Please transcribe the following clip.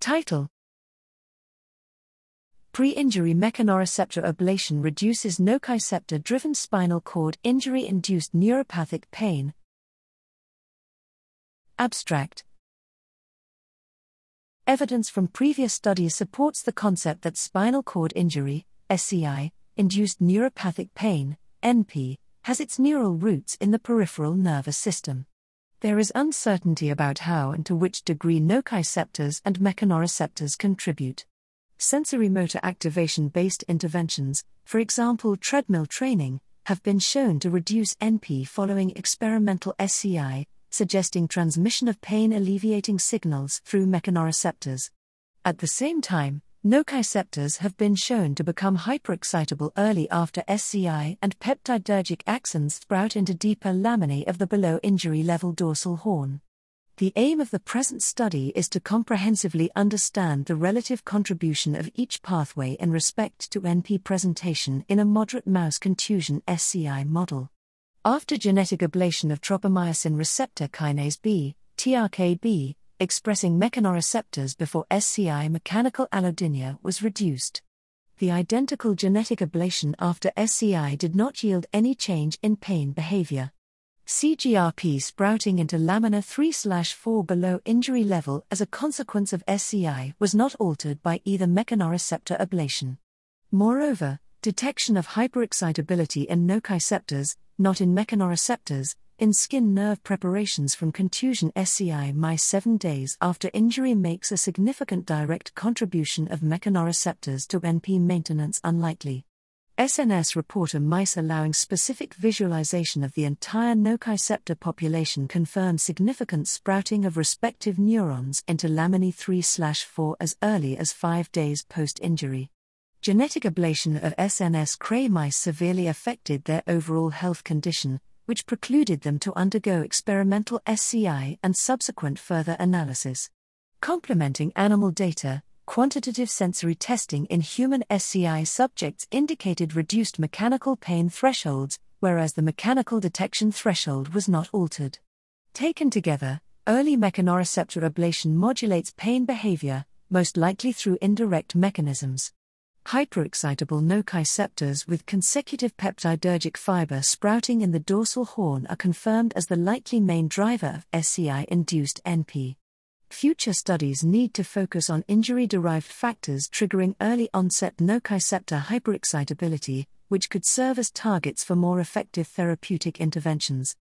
Title Pre injury mechanoreceptor ablation reduces nociceptor driven spinal cord injury induced neuropathic pain. Abstract Evidence from previous studies supports the concept that spinal cord injury, SCI, induced neuropathic pain, NP, has its neural roots in the peripheral nervous system. There is uncertainty about how and to which degree nociceptors and mechanoreceptors contribute. Sensory motor activation based interventions, for example treadmill training, have been shown to reduce NP following experimental SCI, suggesting transmission of pain alleviating signals through mechanoreceptors. At the same time, nociceptors have been shown to become hyperexcitable early after SCI and peptidergic axons sprout into deeper laminae of the below injury level dorsal horn. The aim of the present study is to comprehensively understand the relative contribution of each pathway in respect to NP presentation in a moderate mouse contusion SCI model. After genetic ablation of tropomyosin receptor kinase B, TRKB, expressing mechanoreceptors before SCI mechanical allodynia was reduced. The identical genetic ablation after SCI did not yield any change in pain behavior. CGRP sprouting into lamina 3 4 below injury level as a consequence of SCI was not altered by either mechanoreceptor ablation. Moreover, detection of hyperexcitability in nociceptors, not in mechanoreceptors, in skin nerve preparations from contusion SCI mice 7 days after injury makes a significant direct contribution of mechanoreceptors to NP maintenance unlikely. SNS reporter mice allowing specific visualization of the entire nociceptor population confirmed significant sprouting of respective neurons into laminae 3 4 as early as five days post injury. Genetic ablation of SNS Cre mice severely affected their overall health condition, which precluded them to undergo experimental SCI and subsequent further analysis. Complementing animal data, quantitative sensory testing in human SCI subjects indicated reduced mechanical pain thresholds, whereas the mechanical detection threshold was not altered. Taken together, early mechanoreceptor ablation modulates pain behavior, most likely through indirect mechanisms. Hyperexcitable nociceptors with consecutive peptidergic fiber sprouting in the dorsal horn are confirmed as the likely main driver of SCI induced NP. Future studies need to focus on injury derived factors triggering early onset nociceptor hyperexcitability, which could serve as targets for more effective therapeutic interventions.